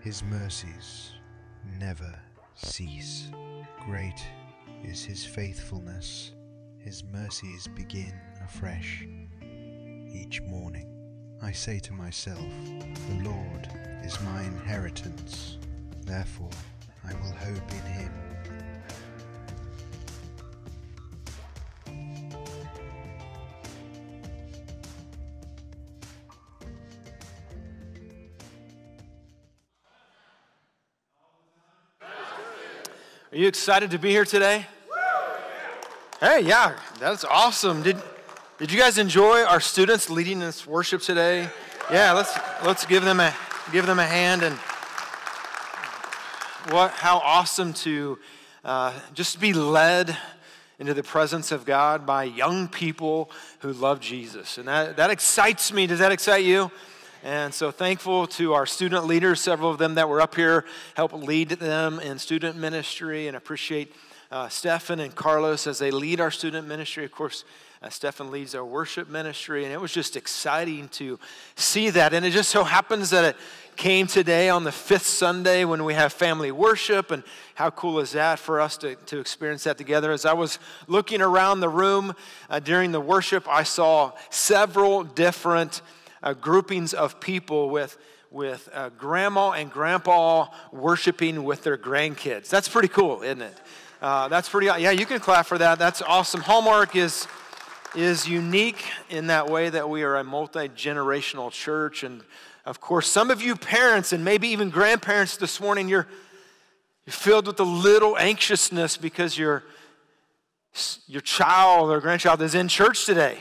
His mercies never cease. Great is his faithfulness. His mercies begin afresh each morning. I say to myself, The Lord is my inheritance, therefore I will hope in him. Are you excited to be here today? Hey, yeah, that's awesome. Did, did you guys enjoy our students leading this worship today? Yeah, let's, let's give, them a, give them a hand. And what, how awesome to uh, just be led into the presence of God by young people who love Jesus. And that, that excites me. Does that excite you? And so thankful to our student leaders, several of them that were up here, help lead them in student ministry, and appreciate uh, Stefan and Carlos as they lead our student ministry. Of course, uh, Stefan leads our worship ministry, and it was just exciting to see that. And it just so happens that it came today on the fifth Sunday when we have family worship. And how cool is that for us to, to experience that together? As I was looking around the room uh, during the worship, I saw several different uh, groupings of people with, with uh, grandma and grandpa worshiping with their grandkids. That's pretty cool, isn't it? Uh, that's pretty, yeah, you can clap for that. That's awesome. Hallmark is, is unique in that way that we are a multi generational church. And of course, some of you parents and maybe even grandparents this morning, you're, you're filled with a little anxiousness because your, your child or grandchild is in church today.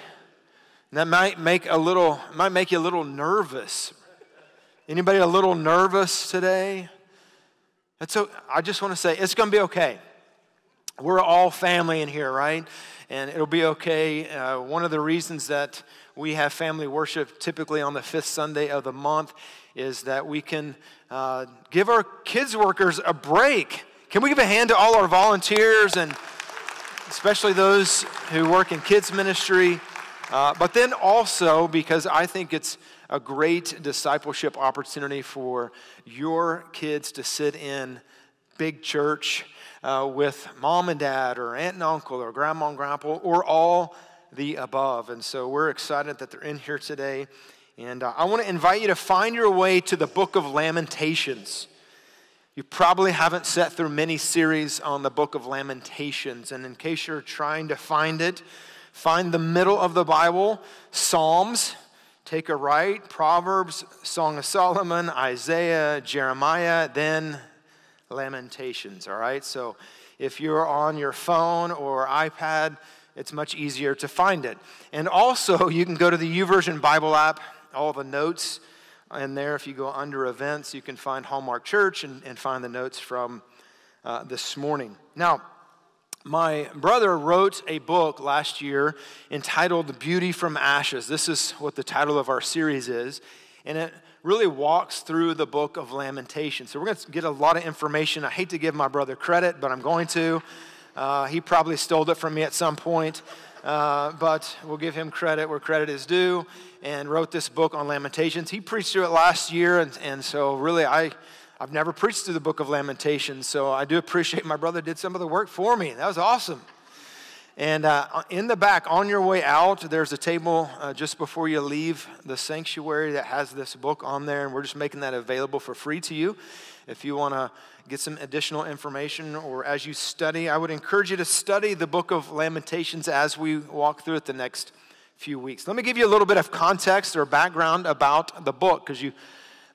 And that might make a little might make you a little nervous. Anybody a little nervous today? So I just want to say it's going to be okay. We're all family in here, right? And it'll be okay. Uh, one of the reasons that we have family worship typically on the fifth Sunday of the month is that we can uh, give our kids workers a break. Can we give a hand to all our volunteers and especially those who work in kids ministry? Uh, but then also because I think it's a great discipleship opportunity for your kids to sit in big church uh, with mom and dad or aunt and uncle or grandma and grandpa or all the above. And so we're excited that they're in here today. And uh, I want to invite you to find your way to the book of Lamentations. You probably haven't sat through many series on the book of Lamentations. And in case you're trying to find it, Find the middle of the Bible, Psalms, take a right, Proverbs, Song of Solomon, Isaiah, Jeremiah, then Lamentations, all right? So if you're on your phone or iPad, it's much easier to find it. And also, you can go to the YouVersion Bible app, all the notes in there. If you go under events, you can find Hallmark Church and, and find the notes from uh, this morning. Now, my brother wrote a book last year entitled Beauty from Ashes. This is what the title of our series is. And it really walks through the book of Lamentation. So we're going to get a lot of information. I hate to give my brother credit, but I'm going to. Uh, he probably stole it from me at some point. Uh, but we'll give him credit where credit is due and wrote this book on Lamentations. He preached through it last year, and, and so really I I've never preached through the book of Lamentations, so I do appreciate my brother did some of the work for me. That was awesome. And uh, in the back, on your way out, there's a table uh, just before you leave the sanctuary that has this book on there, and we're just making that available for free to you. If you want to get some additional information or as you study, I would encourage you to study the book of Lamentations as we walk through it the next few weeks. Let me give you a little bit of context or background about the book because you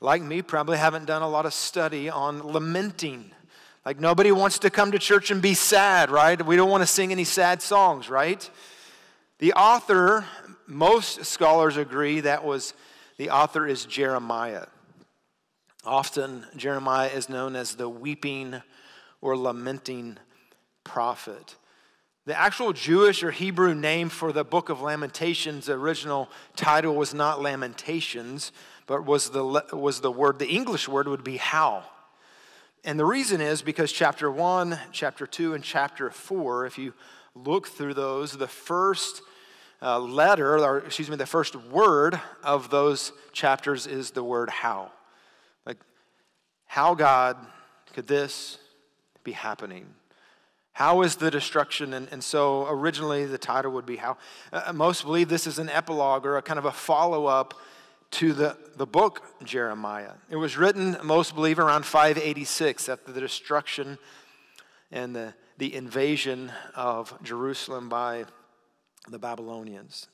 like me, probably haven't done a lot of study on lamenting. Like, nobody wants to come to church and be sad, right? We don't want to sing any sad songs, right? The author, most scholars agree that was the author is Jeremiah. Often, Jeremiah is known as the weeping or lamenting prophet. The actual Jewish or Hebrew name for the book of Lamentations, the original title was not Lamentations, but was the, was the word, the English word would be how. And the reason is because chapter 1, chapter 2, and chapter 4, if you look through those, the first uh, letter, or excuse me, the first word of those chapters is the word how. Like How, God, could this be happening? How is the destruction? And, and so originally the title would be How. Uh, most believe this is an epilogue or a kind of a follow up to the, the book Jeremiah. It was written, most believe, around 586 after the destruction and the, the invasion of Jerusalem by the Babylonians.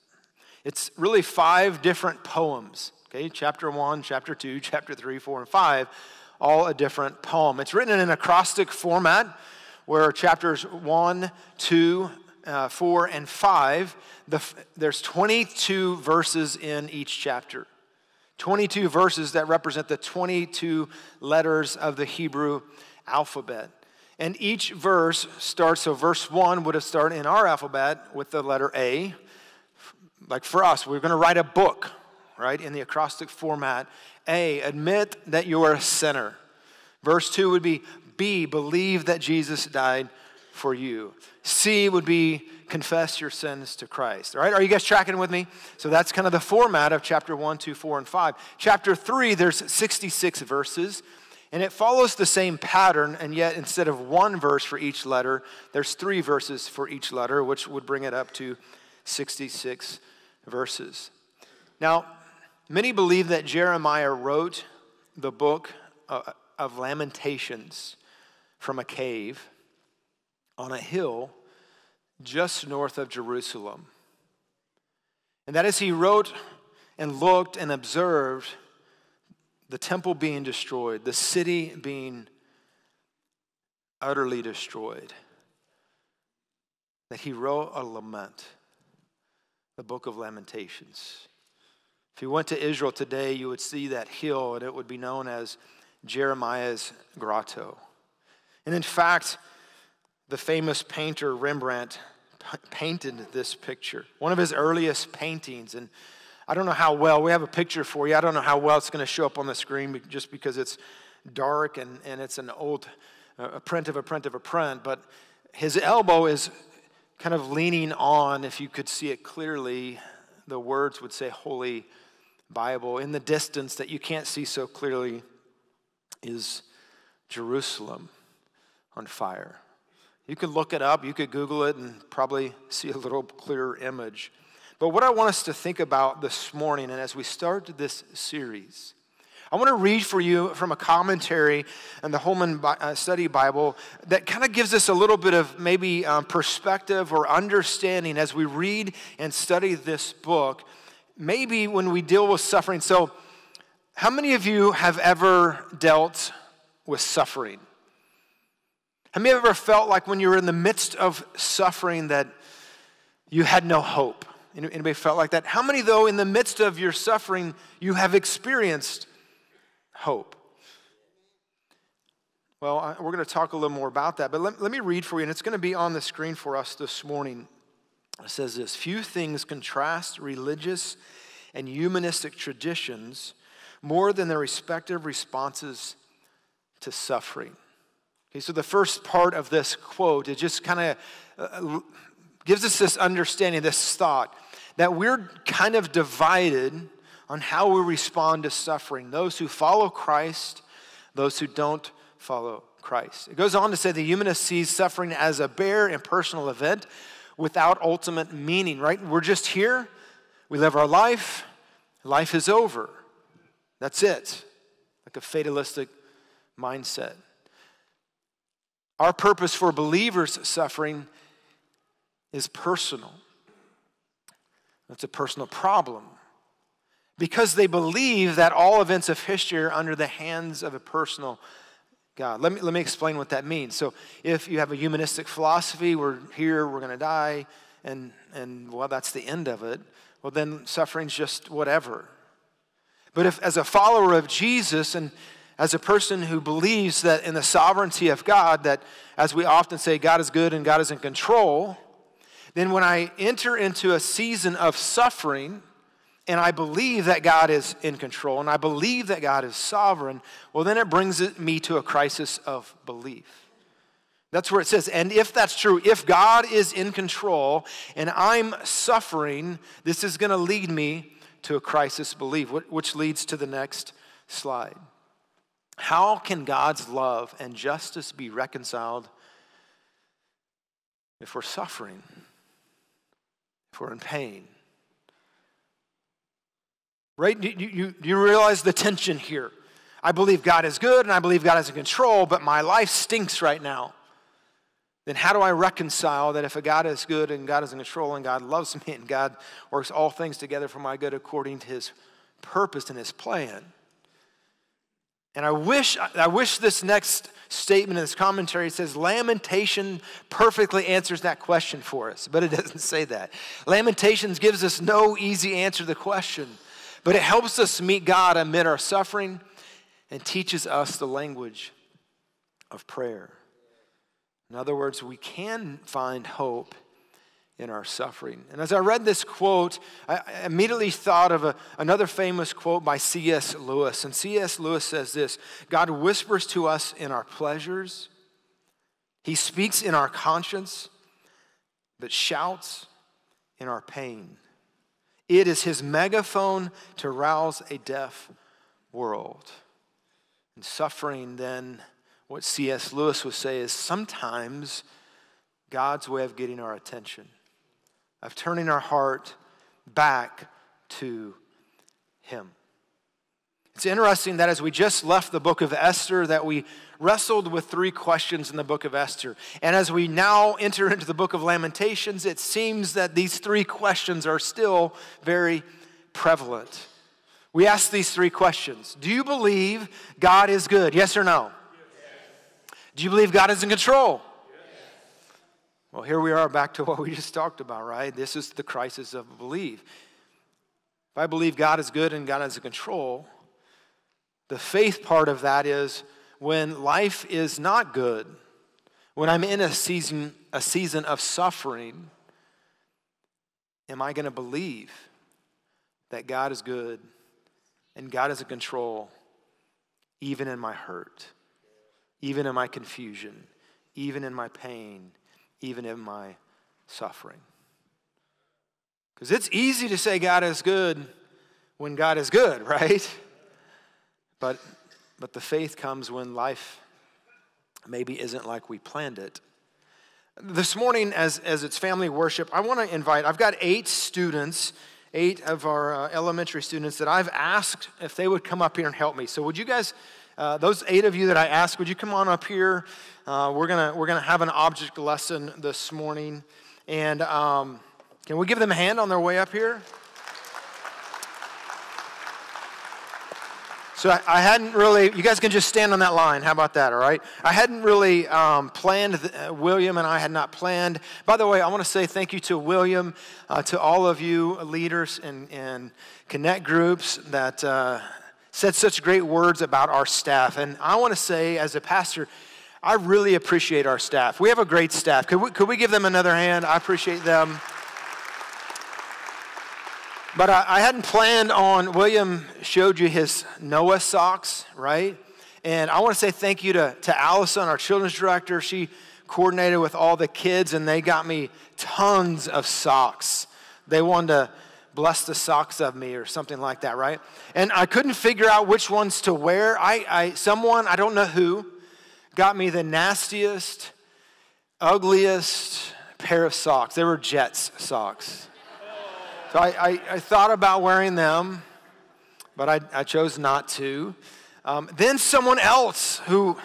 It's really five different poems, okay? Chapter 1, chapter 2, chapter 3, 4, and 5, all a different poem. It's written in an acrostic format where chapters 1, 2, uh, 4, and 5, the, there's 22 verses in each chapter. 22 verses that represent the 22 letters of the Hebrew alphabet. And each verse starts, so verse 1 would have started in our alphabet with the letter A. Like for us, we're going to write a book, right, in the acrostic format. A, admit that you are a sinner. Verse 2 would be B, believe that Jesus died for you. C would be confess your sins to Christ. All right, are you guys tracking with me? So that's kind of the format of chapter 1, 2, 4, and 5. Chapter 3, there's 66 verses, and it follows the same pattern, and yet instead of one verse for each letter, there's three verses for each letter, which would bring it up to 66 verses. Now, many believe that Jeremiah wrote the book uh, of Lamentations from a cave on a hill just north of Jerusalem. And that as he wrote and looked and observed the temple being destroyed, the city being utterly destroyed, that he wrote a lament, the book of Lamentations. If you went to Israel today, you would see that hill, and it would be known as Jeremiah's grotto. And in fact, the famous painter Rembrandt painted this picture, one of his earliest paintings. And I don't know how well, we have a picture for you. I don't know how well it's going to show up on the screen just because it's dark and, and it's an old a print of a print of a print. But his elbow is kind of leaning on, if you could see it clearly, the words would say Holy Bible. In the distance that you can't see so clearly is Jerusalem on fire. You could look it up, you could Google it, and probably see a little clearer image. But what I want us to think about this morning, and as we start this series, I want to read for you from a commentary in the Holman uh, Study Bible that kind of gives us a little bit of maybe um, perspective or understanding as we read and study this book. Maybe when we deal with suffering. So, how many of you have ever dealt with suffering? Have you ever felt like when you were in the midst of suffering that you had no hope? Anybody felt like that? How many, though, in the midst of your suffering, you have experienced hope? Well, we're going to talk a little more about that, but let, let me read for you, and it's going to be on the screen for us this morning. It says this Few things contrast religious and humanistic traditions more than their respective responses to suffering. Okay, so the first part of this quote, it just kind of uh, gives us this understanding, this thought, that we're kind of divided on how we respond to suffering. Those who follow Christ, those who don't follow Christ. It goes on to say the humanist sees suffering as a bare and personal event without ultimate meaning, right? We're just here, we live our life, life is over. That's it. Like a fatalistic mindset. Our purpose for believers suffering is personal. It's a personal problem. Because they believe that all events of history are under the hands of a personal God. Let me, let me explain what that means. So, if you have a humanistic philosophy, we're here, we're going to die, and, and well, that's the end of it, well, then suffering's just whatever. But if, as a follower of Jesus, and as a person who believes that in the sovereignty of God, that as we often say, God is good and God is in control, then when I enter into a season of suffering and I believe that God is in control and I believe that God is sovereign, well, then it brings me to a crisis of belief. That's where it says, and if that's true, if God is in control and I'm suffering, this is going to lead me to a crisis belief, which leads to the next slide. How can God's love and justice be reconciled if we're suffering, if we're in pain? Right? Do you, you, you realize the tension here? I believe God is good and I believe God is in control, but my life stinks right now. Then how do I reconcile that if a God is good and God is in control and God loves me and God works all things together for my good according to his purpose and his plan? And I wish, I wish this next statement in this commentary says lamentation perfectly answers that question for us, but it doesn't say that. Lamentations gives us no easy answer to the question, but it helps us meet God amid our suffering and teaches us the language of prayer. In other words, we can find hope in our suffering. And as I read this quote, I immediately thought of a, another famous quote by C.S. Lewis. And C.S. Lewis says this God whispers to us in our pleasures, He speaks in our conscience, but shouts in our pain. It is His megaphone to rouse a deaf world. And suffering, then, what C.S. Lewis would say is sometimes God's way of getting our attention of turning our heart back to Him. It's interesting that as we just left the book of Esther, that we wrestled with three questions in the book of Esther. And as we now enter into the book of Lamentations, it seems that these three questions are still very prevalent. We ask these three questions Do you believe God is good? Yes or no? Yes. Do you believe God is in control? Well, here we are back to what we just talked about, right? This is the crisis of belief. If I believe God is good and God is in control, the faith part of that is when life is not good, when I'm in a season, a season of suffering, am I going to believe that God is good and God is in control even in my hurt, even in my confusion, even in my pain? Even in my suffering. Because it's easy to say God is good when God is good, right? But, but the faith comes when life maybe isn't like we planned it. This morning, as, as it's family worship, I want to invite, I've got eight students, eight of our uh, elementary students that I've asked if they would come up here and help me. So, would you guys, uh, those eight of you that I asked, would you come on up here? Uh, we're gonna we're gonna have an object lesson this morning. And um, can we give them a hand on their way up here? So I, I, hadn't really, you guys can just stand on that line. How about that, all right? I hadn't really um, planned, uh, William and I had not planned. By the way, I want to say thank you to William, uh, to all of you leaders and, and connect groups that uh, said such great words about our staff. And I want to say, as a pastor, I really appreciate our staff. We have a great staff. Could we, could we give them another hand? I appreciate them. But I, I hadn't planned on, William showed you his Noah socks, right? And I want to say thank you to, to Allison, our children's director. She coordinated with all the kids, and they got me tons of socks. They wanted to bless the socks of me or something like that, right? And I couldn't figure out which ones to wear. I, I someone, I don't know who, got me the nastiest, ugliest pair of socks. They were Jets socks. So I, I, I thought about wearing them, but I, I chose not to. Um, then someone else who,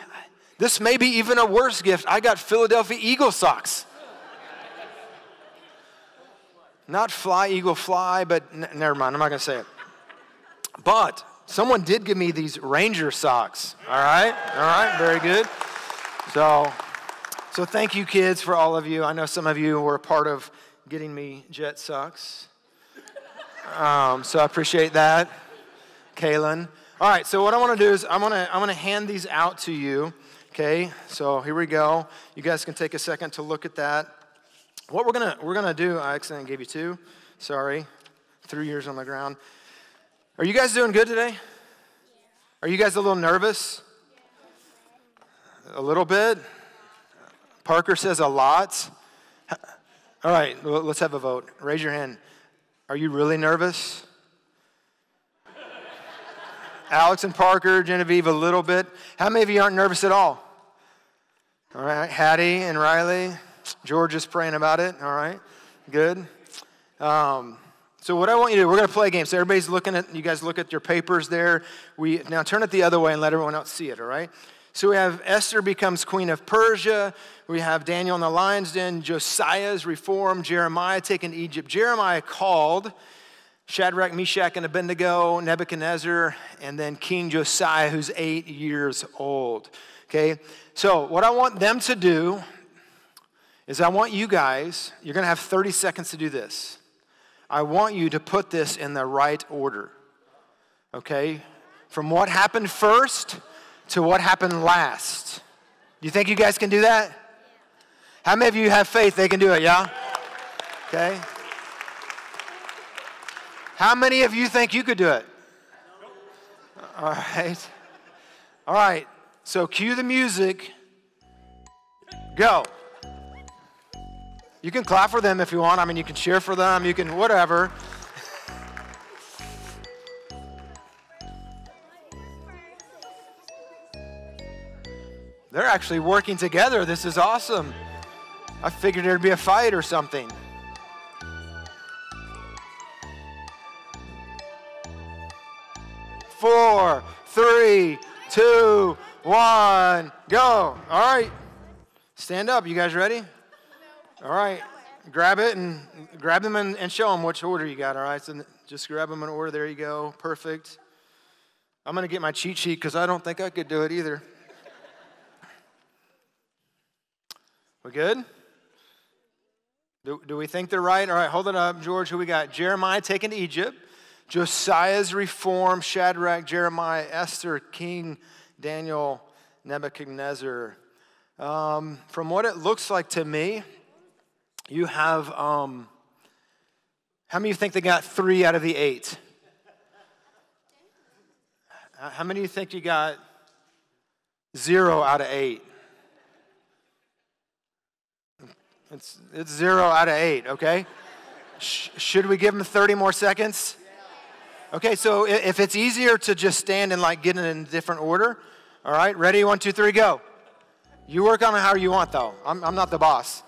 this may be even a worse gift, I got Philadelphia Eagle socks. Not fly, eagle, fly, but n- never mind, I'm not gonna say it. But Someone did give me these Ranger socks. All right, all right, very good. So, so thank you, kids, for all of you. I know some of you were a part of getting me jet socks. Um, so I appreciate that, Kaylin. All right, so what I want to do is I'm gonna I'm gonna hand these out to you. Okay, so here we go. You guys can take a second to look at that. What we're gonna we're gonna do? I accidentally gave you two. Sorry, three years on the ground. Are you guys doing good today? Are you guys a little nervous? A little bit? Parker says a lot. All right, let's have a vote. Raise your hand. Are you really nervous? Alex and Parker, Genevieve, a little bit. How many of you aren't nervous at all? All right, Hattie and Riley. George is praying about it. All right, good. Um, so what I want you to do, we're going to play a game. So everybody's looking at, you guys look at your papers there. We now turn it the other way and let everyone else see it. All right. So we have Esther becomes queen of Persia. We have Daniel in the lion's den. Josiah's reform. Jeremiah taken to Egypt. Jeremiah called Shadrach, Meshach, and Abednego, Nebuchadnezzar, and then King Josiah, who's eight years old. Okay, so what I want them to do is I want you guys, you're going to have 30 seconds to do this. I want you to put this in the right order. Okay? From what happened first to what happened last. Do you think you guys can do that? How many of you have faith they can do it, yeah? Okay. How many of you think you could do it? All right. All right. So cue the music. Go. You can clap for them if you want. I mean, you can cheer for them. You can whatever. They're actually working together. This is awesome. I figured there'd be a fight or something. four, three, two, one, go. All right. Stand up. You guys ready? All right. Grab it and grab them and, and show them which order you got. All right. So just grab them in order. There you go. Perfect. I'm going to get my cheat sheet because I don't think I could do it either. We good? Do, do we think they're right? All right, hold it up, George. Who we got? Jeremiah taken to Egypt. Josiah's reform, Shadrach, Jeremiah, Esther, King Daniel, Nebuchadnezzar. Um, from what it looks like to me, you have, um, how many of you think they got three out of the eight? How many of you think you got zero out of eight? It's, it's zero out of eight, okay? Sh- should we give them 30 more seconds? Okay, so if it's easier to just stand and like get it in a different order, all right, ready? One, two, three, go. You work on it how you want, though. I'm, I'm not the boss.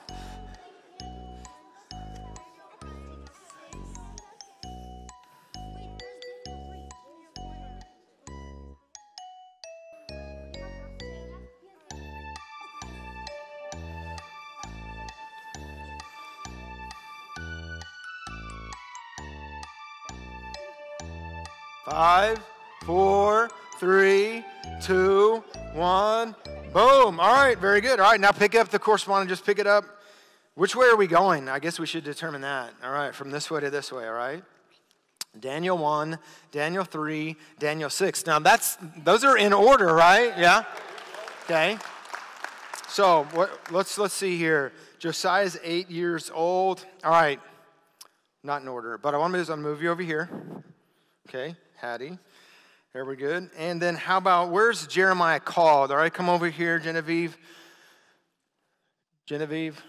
Five, four, three, two, one. Boom. All right, very good. All right, now pick up the correspondence. Just pick it up. Which way are we going? I guess we should determine that. All right, from this way to this way, all right? Daniel 1, Daniel 3, Daniel 6. Now that's those are in order, right? Yeah? Okay. So what, let's let's see here. Josiah's eight years old. All right. Not in order, but I want to move you over here. Okay. Hattie. There we good. And then how about where's Jeremiah called? All right, come over here, Genevieve. Genevieve.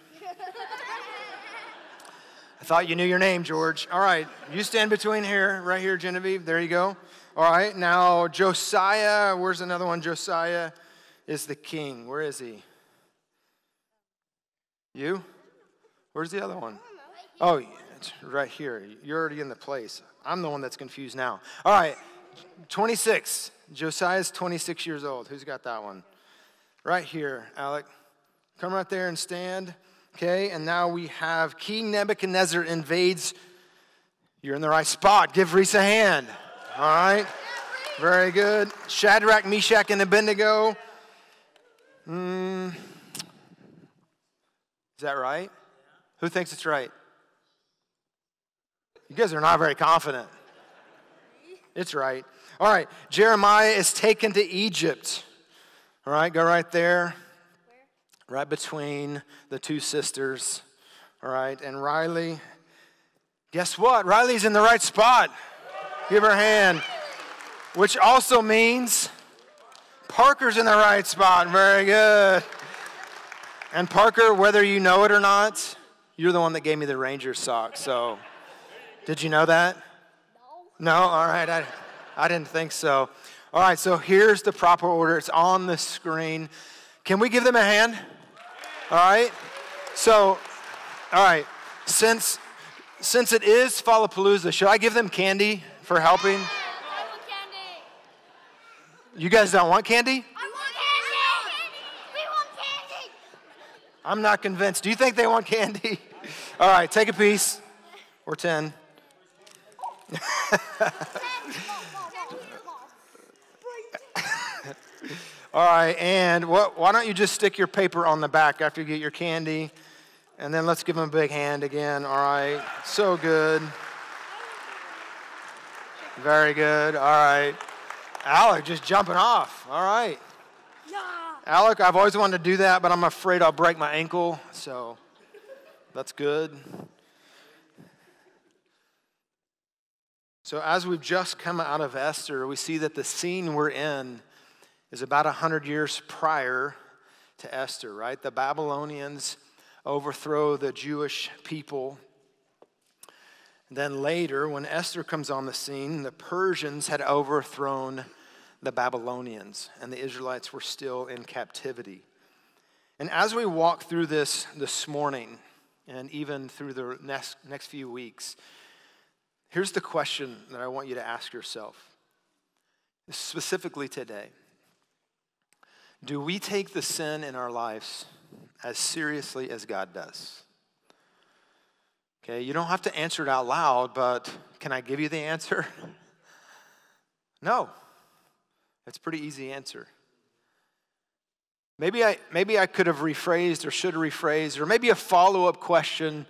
I thought you knew your name, George. All right, you stand between here, right here, Genevieve. There you go. All right, now Josiah. Where's another one? Josiah is the king. Where is he? You? Where's the other one? Oh, it's right here. You're already in the place. I'm the one that's confused now. All right, 26. Josiah's 26 years old. Who's got that one? Right here, Alec. Come right there and stand. Okay, and now we have King Nebuchadnezzar invades. You're in the right spot. Give Reese a hand. All right, very good. Shadrach, Meshach, and Abednego. Mm. Is that right? Who thinks it's right? You guys are not very confident. It's right. All right, Jeremiah is taken to Egypt. All right, go right there. Right between the two sisters. All right, and Riley. Guess what? Riley's in the right spot. Give her a hand. Which also means Parker's in the right spot. Very good. And Parker, whether you know it or not, you're the one that gave me the Ranger sock. So. Did you know that? No. No? All right. I, I didn't think so. All right, so here's the proper order. It's on the screen. Can we give them a hand? All right. So, all right. Since since it is Fallapalooza, should I give them candy for helping? candy You guys don't want candy? I want candy. We want candy? I'm not convinced. Do you think they want candy? All right, take a piece or 10. All right, and what, why don't you just stick your paper on the back after you get your candy? And then let's give them a big hand again. All right, so good. Very good. All right. Alec just jumping off. All right. Alec, I've always wanted to do that, but I'm afraid I'll break my ankle, so that's good. So, as we've just come out of Esther, we see that the scene we're in is about 100 years prior to Esther, right? The Babylonians overthrow the Jewish people. Then later, when Esther comes on the scene, the Persians had overthrown the Babylonians, and the Israelites were still in captivity. And as we walk through this this morning, and even through the next, next few weeks, here's the question that I want you to ask yourself, specifically today. Do we take the sin in our lives as seriously as God does? Okay, you don't have to answer it out loud, but can I give you the answer? no. That's a pretty easy answer. Maybe I, maybe I could have rephrased or should have rephrased, or maybe a follow up question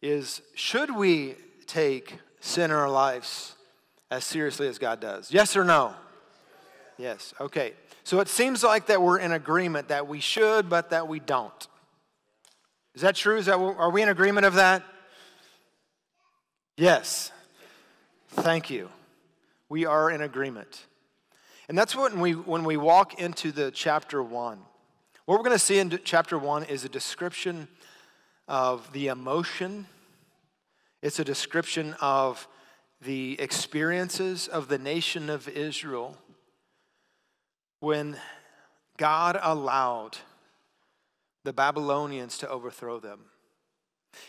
is Should we take sin in our lives as seriously as God does? Yes or no? Yes, okay. So it seems like that we're in agreement that we should, but that we don't. Is that true? Is that, are we in agreement of that? Yes. Thank you. We are in agreement. And that's when we, when we walk into the chapter one. What we're going to see in chapter one is a description of the emotion, it's a description of the experiences of the nation of Israel when God allowed the Babylonians to overthrow them.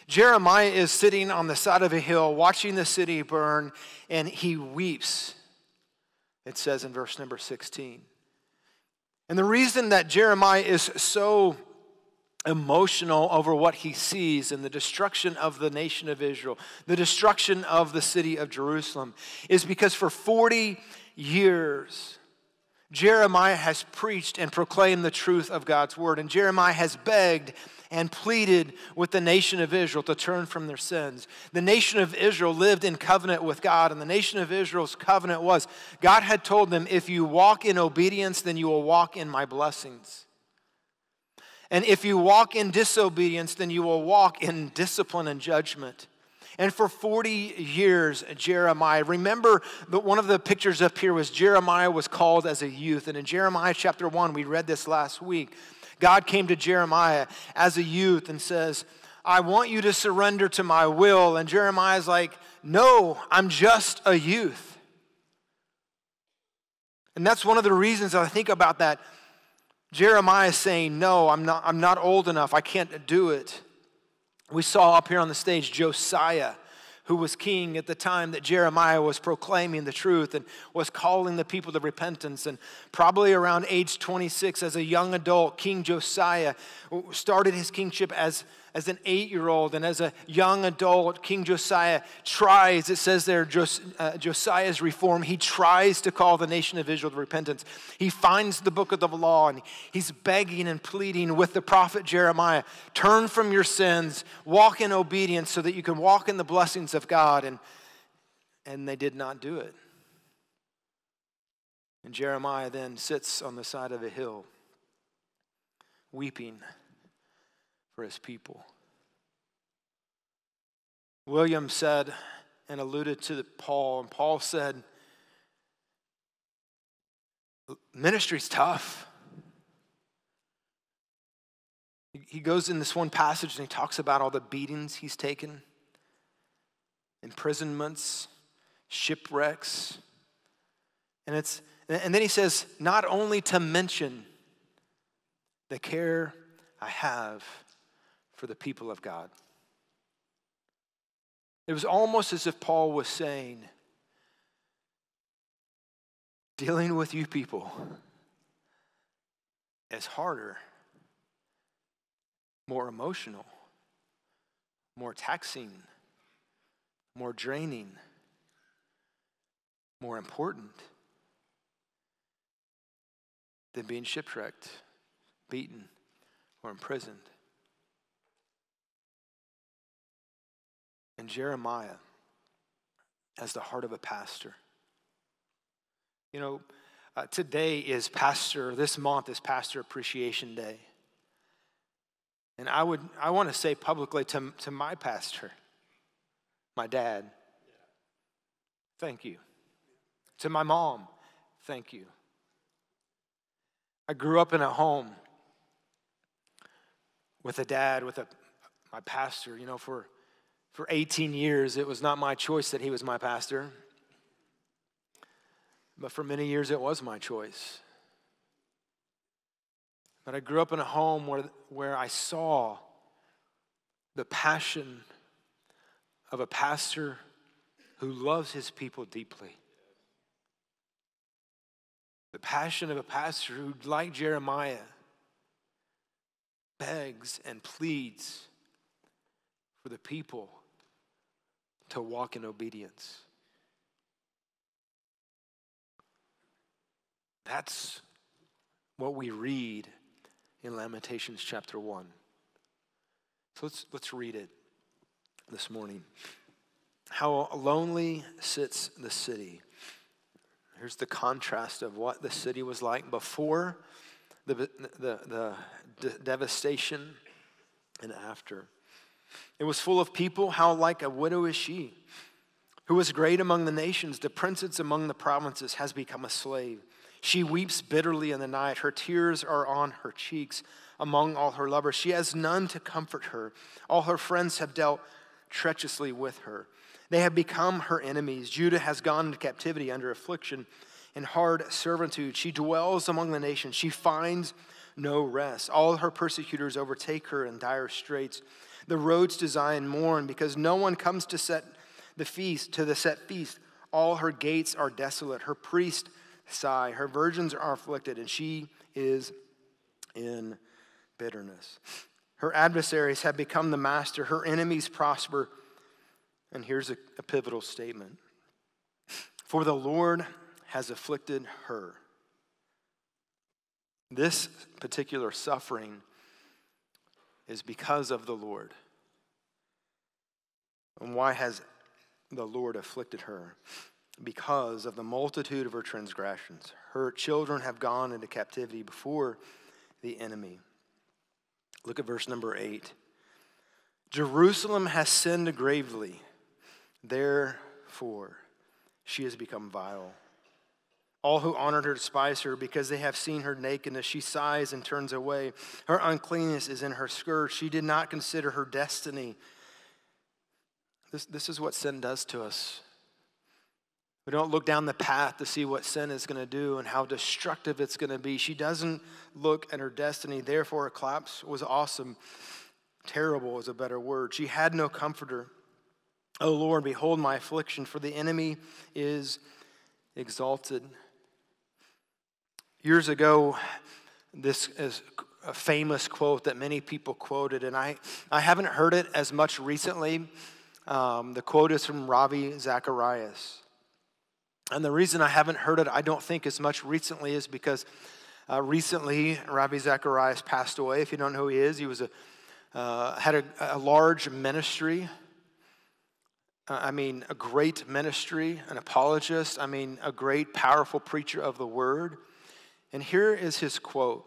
Jeremiah is sitting on the side of a hill watching the city burn, and he weeps it says in verse number 16. And the reason that Jeremiah is so emotional over what he sees in the destruction of the nation of Israel, the destruction of the city of Jerusalem, is because for 40 years, Jeremiah has preached and proclaimed the truth of God's word. And Jeremiah has begged and pleaded with the nation of Israel to turn from their sins. The nation of Israel lived in covenant with God, and the nation of Israel's covenant was God had told them, If you walk in obedience, then you will walk in my blessings. And if you walk in disobedience, then you will walk in discipline and judgment. And for 40 years, Jeremiah, remember that one of the pictures up here was Jeremiah was called as a youth. And in Jeremiah chapter 1, we read this last week. God came to Jeremiah as a youth and says, I want you to surrender to my will. And Jeremiah's like, No, I'm just a youth. And that's one of the reasons I think about that. Jeremiah saying, No, I'm not, I'm not old enough. I can't do it. We saw up here on the stage Josiah, who was king at the time that Jeremiah was proclaiming the truth and was calling the people to repentance. And probably around age 26, as a young adult, King Josiah started his kingship as as an eight year old and as a young adult, King Josiah tries, it says there, Jos- uh, Josiah's reform, he tries to call the nation of Israel to repentance. He finds the book of the law and he's begging and pleading with the prophet Jeremiah turn from your sins, walk in obedience so that you can walk in the blessings of God. And, and they did not do it. And Jeremiah then sits on the side of a hill, weeping for his people. William said and alluded to Paul, and Paul said, Ministry's tough. He goes in this one passage and he talks about all the beatings he's taken, imprisonments, shipwrecks. And it's, And then he says, not only to mention the care I have for the people of God. It was almost as if Paul was saying, dealing with you people is harder, more emotional, more taxing, more draining, more important than being shipwrecked, beaten, or imprisoned. And Jeremiah, as the heart of a pastor, you know, uh, today is pastor, this month is Pastor Appreciation Day. And I would, I want to say publicly to, to my pastor, my dad, thank you. To my mom, thank you. I grew up in a home with a dad, with a, my pastor. You know, for, for 18 years, it was not my choice that he was my pastor. But for many years, it was my choice. But I grew up in a home where, where I saw the passion of a pastor who loves his people deeply. The passion of a pastor who, like Jeremiah, begs and pleads for the people to walk in obedience. That's what we read in Lamentations chapter 1. So let's, let's read it this morning. How lonely sits the city Here's the contrast of what the city was like before the, the, the, the devastation and after. It was full of people. How like a widow is she? Who was great among the nations, the princess among the provinces, has become a slave. She weeps bitterly in the night. Her tears are on her cheeks among all her lovers. She has none to comfort her. All her friends have dealt treacherously with her. They have become her enemies. Judah has gone into captivity under affliction and hard servitude. She dwells among the nations. She finds no rest. All her persecutors overtake her in dire straits. The roads to Zion mourn because no one comes to set the feast to the set feast. All her gates are desolate. Her priests sigh. Her virgins are afflicted, and she is in bitterness. Her adversaries have become the master. Her enemies prosper. And here's a, a pivotal statement For the Lord has afflicted her. This particular suffering is because of the Lord. And why has the Lord afflicted her? Because of the multitude of her transgressions. Her children have gone into captivity before the enemy. Look at verse number eight. Jerusalem has sinned gravely. Therefore, she has become vile. All who honored her despise her because they have seen her nakedness. She sighs and turns away. Her uncleanness is in her skirt. She did not consider her destiny. This, this is what sin does to us. We don't look down the path to see what sin is going to do and how destructive it's going to be. She doesn't look at her destiny. Therefore, her collapse was awesome. Terrible is a better word. She had no comforter. O Lord, behold my affliction, for the enemy is exalted. Years ago, this is a famous quote that many people quoted, and I, I haven't heard it as much recently. Um, the quote is from Ravi Zacharias. And the reason I haven't heard it, I don't think, as much recently is because uh, recently Ravi Zacharias passed away. If you don't know who he is, he was a, uh, had a, a large ministry uh, I mean, a great ministry, an apologist, I mean, a great, powerful preacher of the word. And here is his quote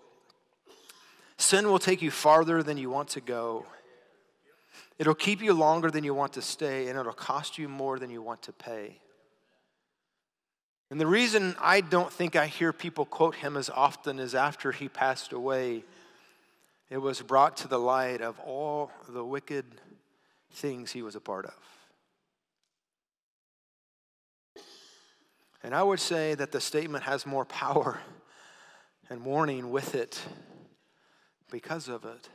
Sin will take you farther than you want to go. It'll keep you longer than you want to stay, and it'll cost you more than you want to pay. And the reason I don't think I hear people quote him as often is after he passed away, it was brought to the light of all the wicked things he was a part of. And I would say that the statement has more power and warning with it because of it.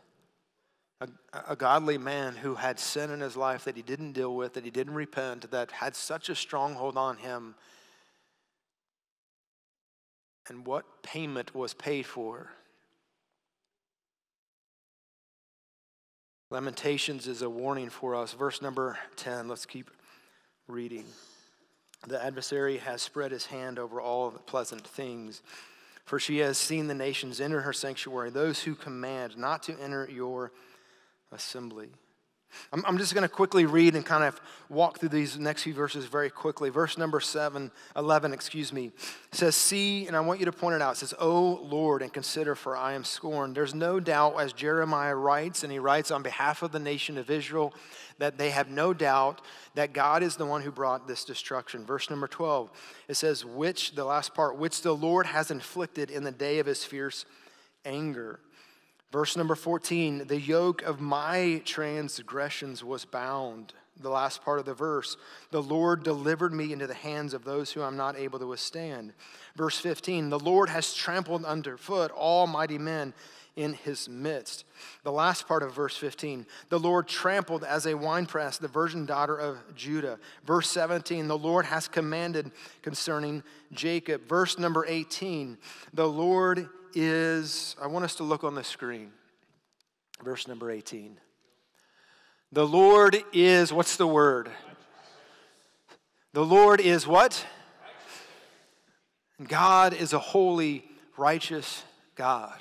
A, a, godly man who had sin in his life that he didn't deal with, that he didn't repent, that had such a stronghold on him, and what payment was paid for. Lamentations is a warning for us. Verse number 10, let's keep reading. The adversary has spread his hand over all the pleasant things, for she has seen the nations enter her sanctuary, those who command not to enter your assembly. I'm, I'm just going to quickly read and kind of walk through these next few verses very quickly. Verse number 7, 11, excuse me, says, See, and I want you to point it out. It says, O Lord, and consider, for I am scorned. There's no doubt, as Jeremiah writes, and he writes on behalf of the nation of Israel, that they have no doubt that God is the one who brought this destruction. Verse number 12, it says, Which, the last part, which the Lord has inflicted in the day of his fierce anger. Verse number 14, the yoke of my transgressions was bound. The last part of the verse, the Lord delivered me into the hands of those who I'm not able to withstand. Verse 15, the Lord has trampled underfoot all mighty men in his midst. The last part of verse 15, the Lord trampled as a winepress the virgin daughter of Judah. Verse 17, the Lord has commanded concerning Jacob. Verse number 18, the Lord is, I want us to look on the screen. Verse number 18. The Lord is, what's the word? The Lord is what? God is a holy, righteous God.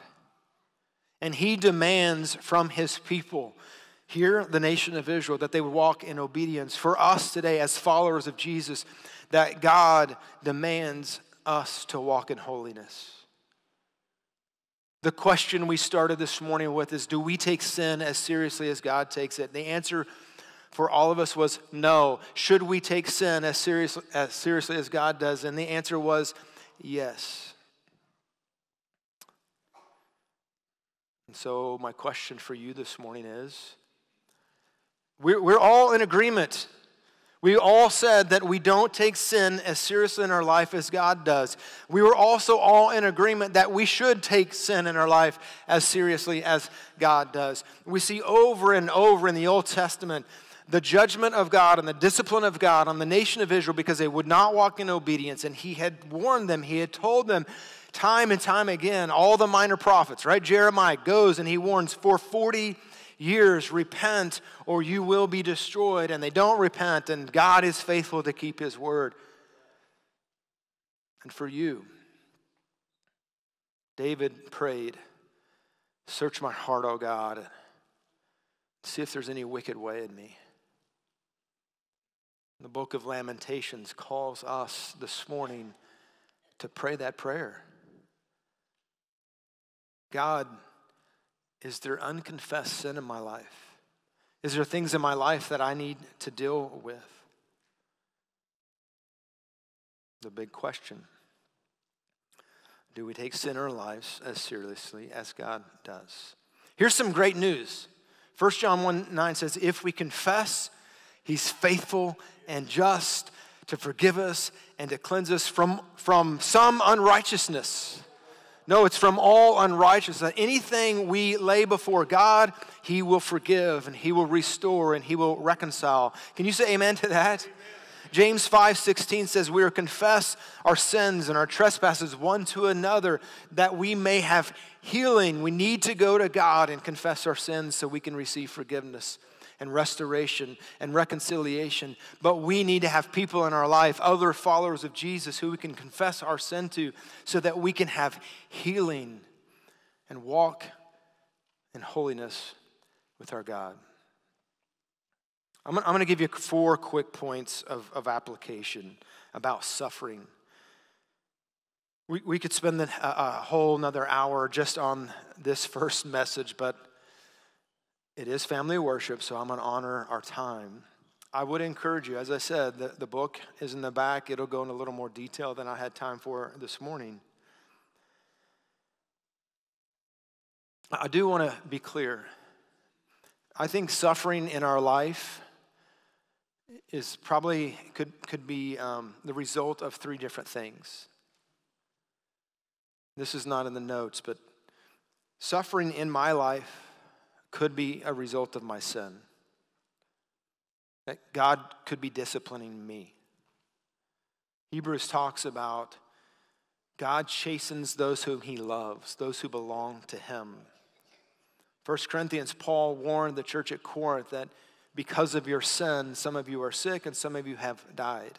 And he demands from his people, here, the nation of Israel, that they would walk in obedience. For us today, as followers of Jesus, that God demands us to walk in holiness. The question we started this morning with is Do we take sin as seriously as God takes it? the answer for all of us was no. Should we take sin as, as seriously as God does? And the answer was yes. And so, my question for you this morning is we're, we're all in agreement we all said that we don't take sin as seriously in our life as God does. We were also all in agreement that we should take sin in our life as seriously as God does. We see over and over in the Old Testament the judgment of God and the discipline of God on the nation of Israel because they would not walk in obedience. And He had warned them, He had told them time and time again, all the minor prophets, right? Jeremiah goes and he warns for 40 years, repent or you will be destroyed. And they don't repent, and God is faithful to keep his word. And for you, David prayed, Search my heart, O God, see if there's any wicked way in me. The book of Lamentations calls us this morning to pray that prayer. God, is there unconfessed sin in my life? Is there things in my life that I need to deal with? The big question. Do we take sin in our lives as seriously as God does? Here's some great news. 1 John 1 9 says, If we confess, he's faithful and just to forgive us and to cleanse us from, from some unrighteousness. No, it's from all unrighteousness. Anything we lay before God, He will forgive and He will restore and He will reconcile. Can you say amen to that? Amen. James 5 16 says, We are confess our sins and our trespasses one to another that we may have healing. We need to go to God and confess our sins so we can receive forgiveness and restoration and reconciliation. But we need to have people in our life, other followers of Jesus, who we can confess our sin to so that we can have healing and walk in holiness with our God. I'm going to give you four quick points of, of application about suffering. We, we could spend a, a whole another hour just on this first message, but it is family worship, so I'm going to honor our time. I would encourage you, as I said, the, the book is in the back. It'll go in a little more detail than I had time for this morning. I do want to be clear. I think suffering in our life is probably could, could be um, the result of three different things. This is not in the notes, but suffering in my life could be a result of my sin. That God could be disciplining me. Hebrews talks about God chastens those whom he loves, those who belong to him. 1 Corinthians, Paul warned the church at Corinth that because of your sin, some of you are sick and some of you have died.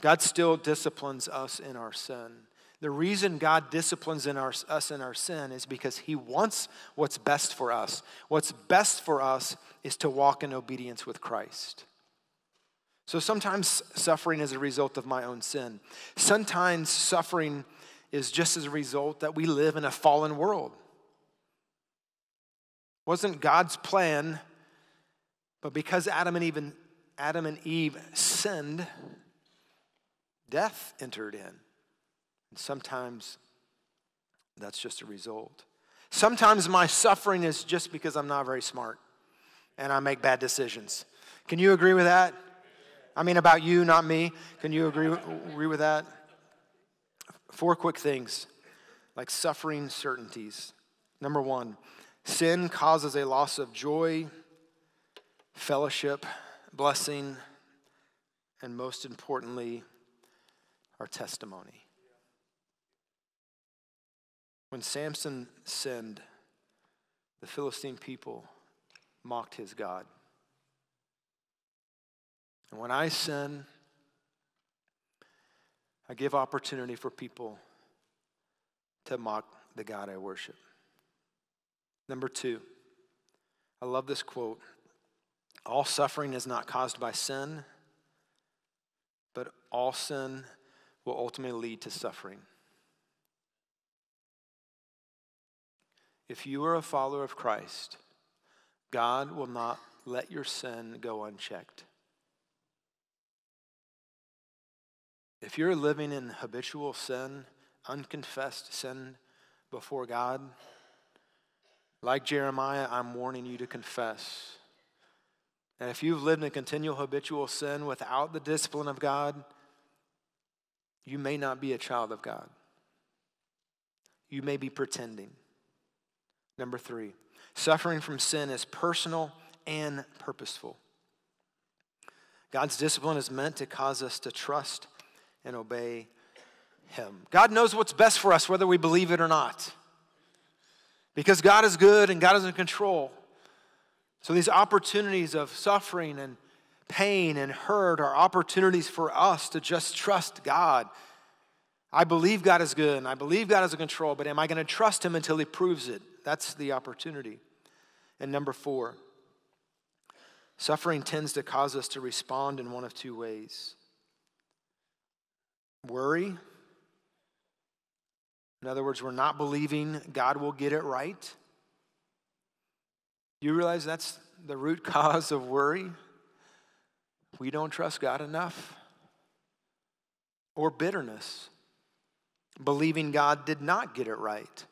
God still disciplines us in our sin. The reason God disciplines in our, us in our sin is because He wants what's best for us. What's best for us is to walk in obedience with Christ. So sometimes suffering is a result of my own sin. Sometimes suffering is just as a result that we live in a fallen world. Wasn't God's plan, but because Adam and Eve, Adam and Eve sinned, death entered in. And sometimes that's just a result. Sometimes my suffering is just because I'm not very smart and I make bad decisions. Can you agree with that? I mean, about you, not me. Can you agree, agree with that? Four quick things like suffering certainties. Number one, sin causes a loss of joy, fellowship, blessing, and most importantly, our testimony. When Samson sinned, the Philistine people mocked his God. And when I sin, I give opportunity for people to mock the God I worship. Number two, I love this quote All suffering is not caused by sin, but all sin will ultimately lead to suffering. If you are a follower of Christ, God will not let your sin go unchecked. If you're living in habitual sin, unconfessed sin before God, like Jeremiah, I'm warning you to confess. And if you've lived in continual habitual sin without the discipline of God, you may not be a child of God. You may be pretending. Number three, suffering from sin is personal and purposeful. God's discipline is meant to cause us to trust and obey Him. God knows what's best for us, whether we believe it or not. Because God is good and God is in control. So these opportunities of suffering and pain and hurt are opportunities for us to just trust God. I believe God is good and I believe God is in control, but am I going to trust Him until He proves it? That's the opportunity. And number four, suffering tends to cause us to respond in one of two ways worry. In other words, we're not believing God will get it right. You realize that's the root cause of worry? We don't trust God enough. Or bitterness, believing God did not get it right.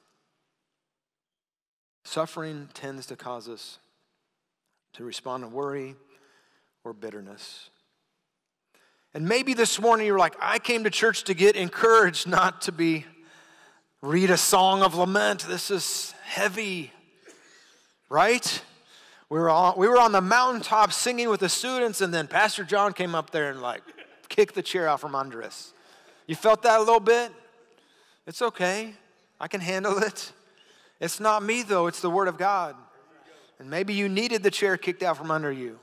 Suffering tends to cause us to respond to worry or bitterness. And maybe this morning you're like, I came to church to get encouraged, not to be read a song of lament. This is heavy, right? We were, on, we were on the mountaintop singing with the students, and then Pastor Jon came up there and like kicked the chair out from under us. You felt that a little bit? It's okay. I can handle it. It's not me, though, it's the Word of God. And maybe you needed the chair kicked out from under you.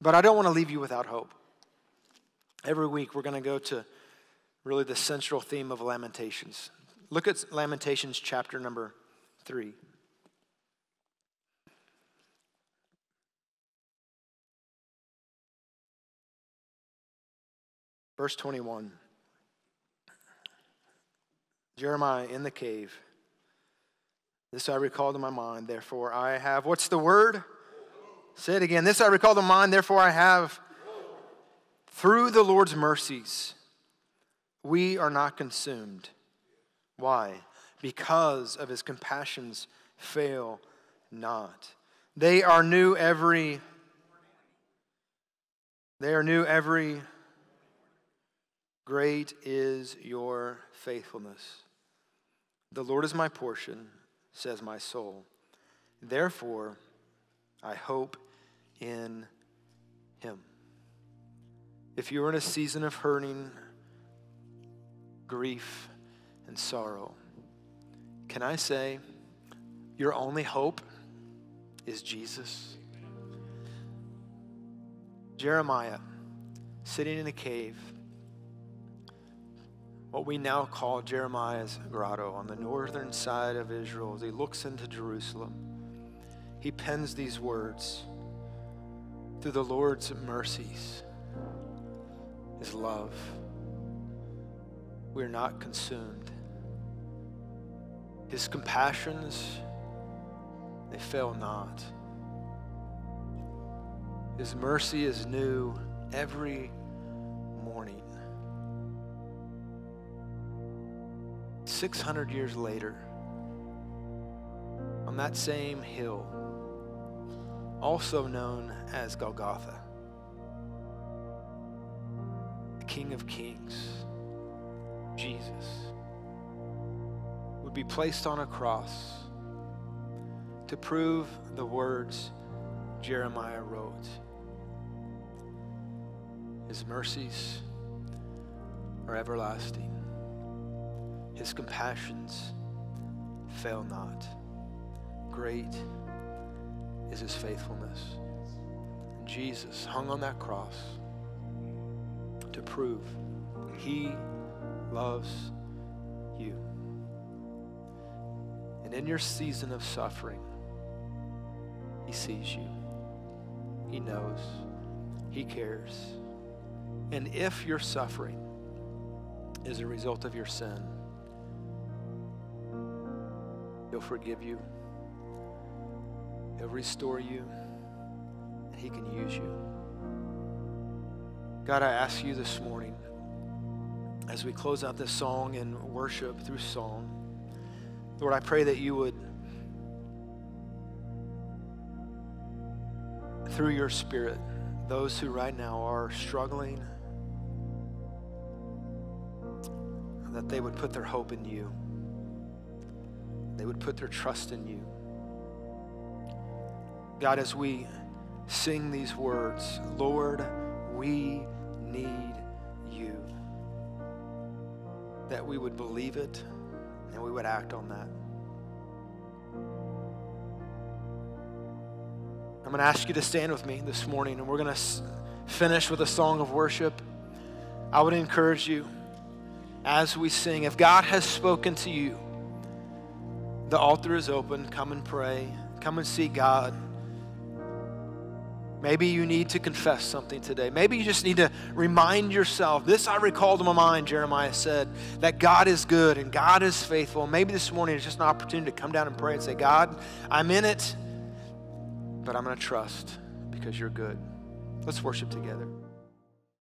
But I don't want to leave you without hope. Every week, we're going to go to really the central theme of Lamentations. Look at Lamentations chapter number three. Verse 21. Jeremiah in the cave. This I recall to my mind, therefore I have. What's the word? Say it again. This I recall to mind, therefore I have. Through the Lord's mercies, we are not consumed. Why? Because of his compassions fail not. They are new every They are new every great is your faithfulness. The Lord is my portion, says my soul. Therefore, I hope in him. If you're in a season of hurting, grief, and sorrow, can I say your only hope is Jesus? Jeremiah, sitting in a cave, what we now call Jeremiah's grotto on the northern side of Israel, as he looks into Jerusalem, he pens these words through the Lord's mercies, his love. We are not consumed. His compassions, they fail not. His mercy is new every 600 years later, on that same hill, also known as Golgotha, the King of Kings, Jesus, would be placed on a cross to prove the words Jeremiah wrote. His mercies are everlasting. His compassions fail not. Great is his faithfulness. Jesus hung on that cross to prove he loves you. And in your season of suffering, he sees you. He knows. He cares. And if your suffering is a result of your sin, He'll forgive you, He'll restore you, and He can use you. God, I ask you this morning, as we close out this song and worship through song, Lord, I pray that you would, through your Spirit, those who right now are struggling, that they would put their hope in you. They would put their trust in you. God, as we sing these words, Lord, we need you, that we would believe it and we would act on that. I'm going to ask you to stand with me this morning, and we're going to finish with a song of worship. I would encourage you as we sing, if God has spoken to you, the altar is open. Come and pray. Come and see God. Maybe you need to confess something today. Maybe you just need to remind yourself. This I recall to my mind, Jeremiah said, that God is good and God is faithful. Maybe this morning is just an opportunity to come down and pray and say, God, I'm in it but I'm going to trust because you're good. Let's worship together.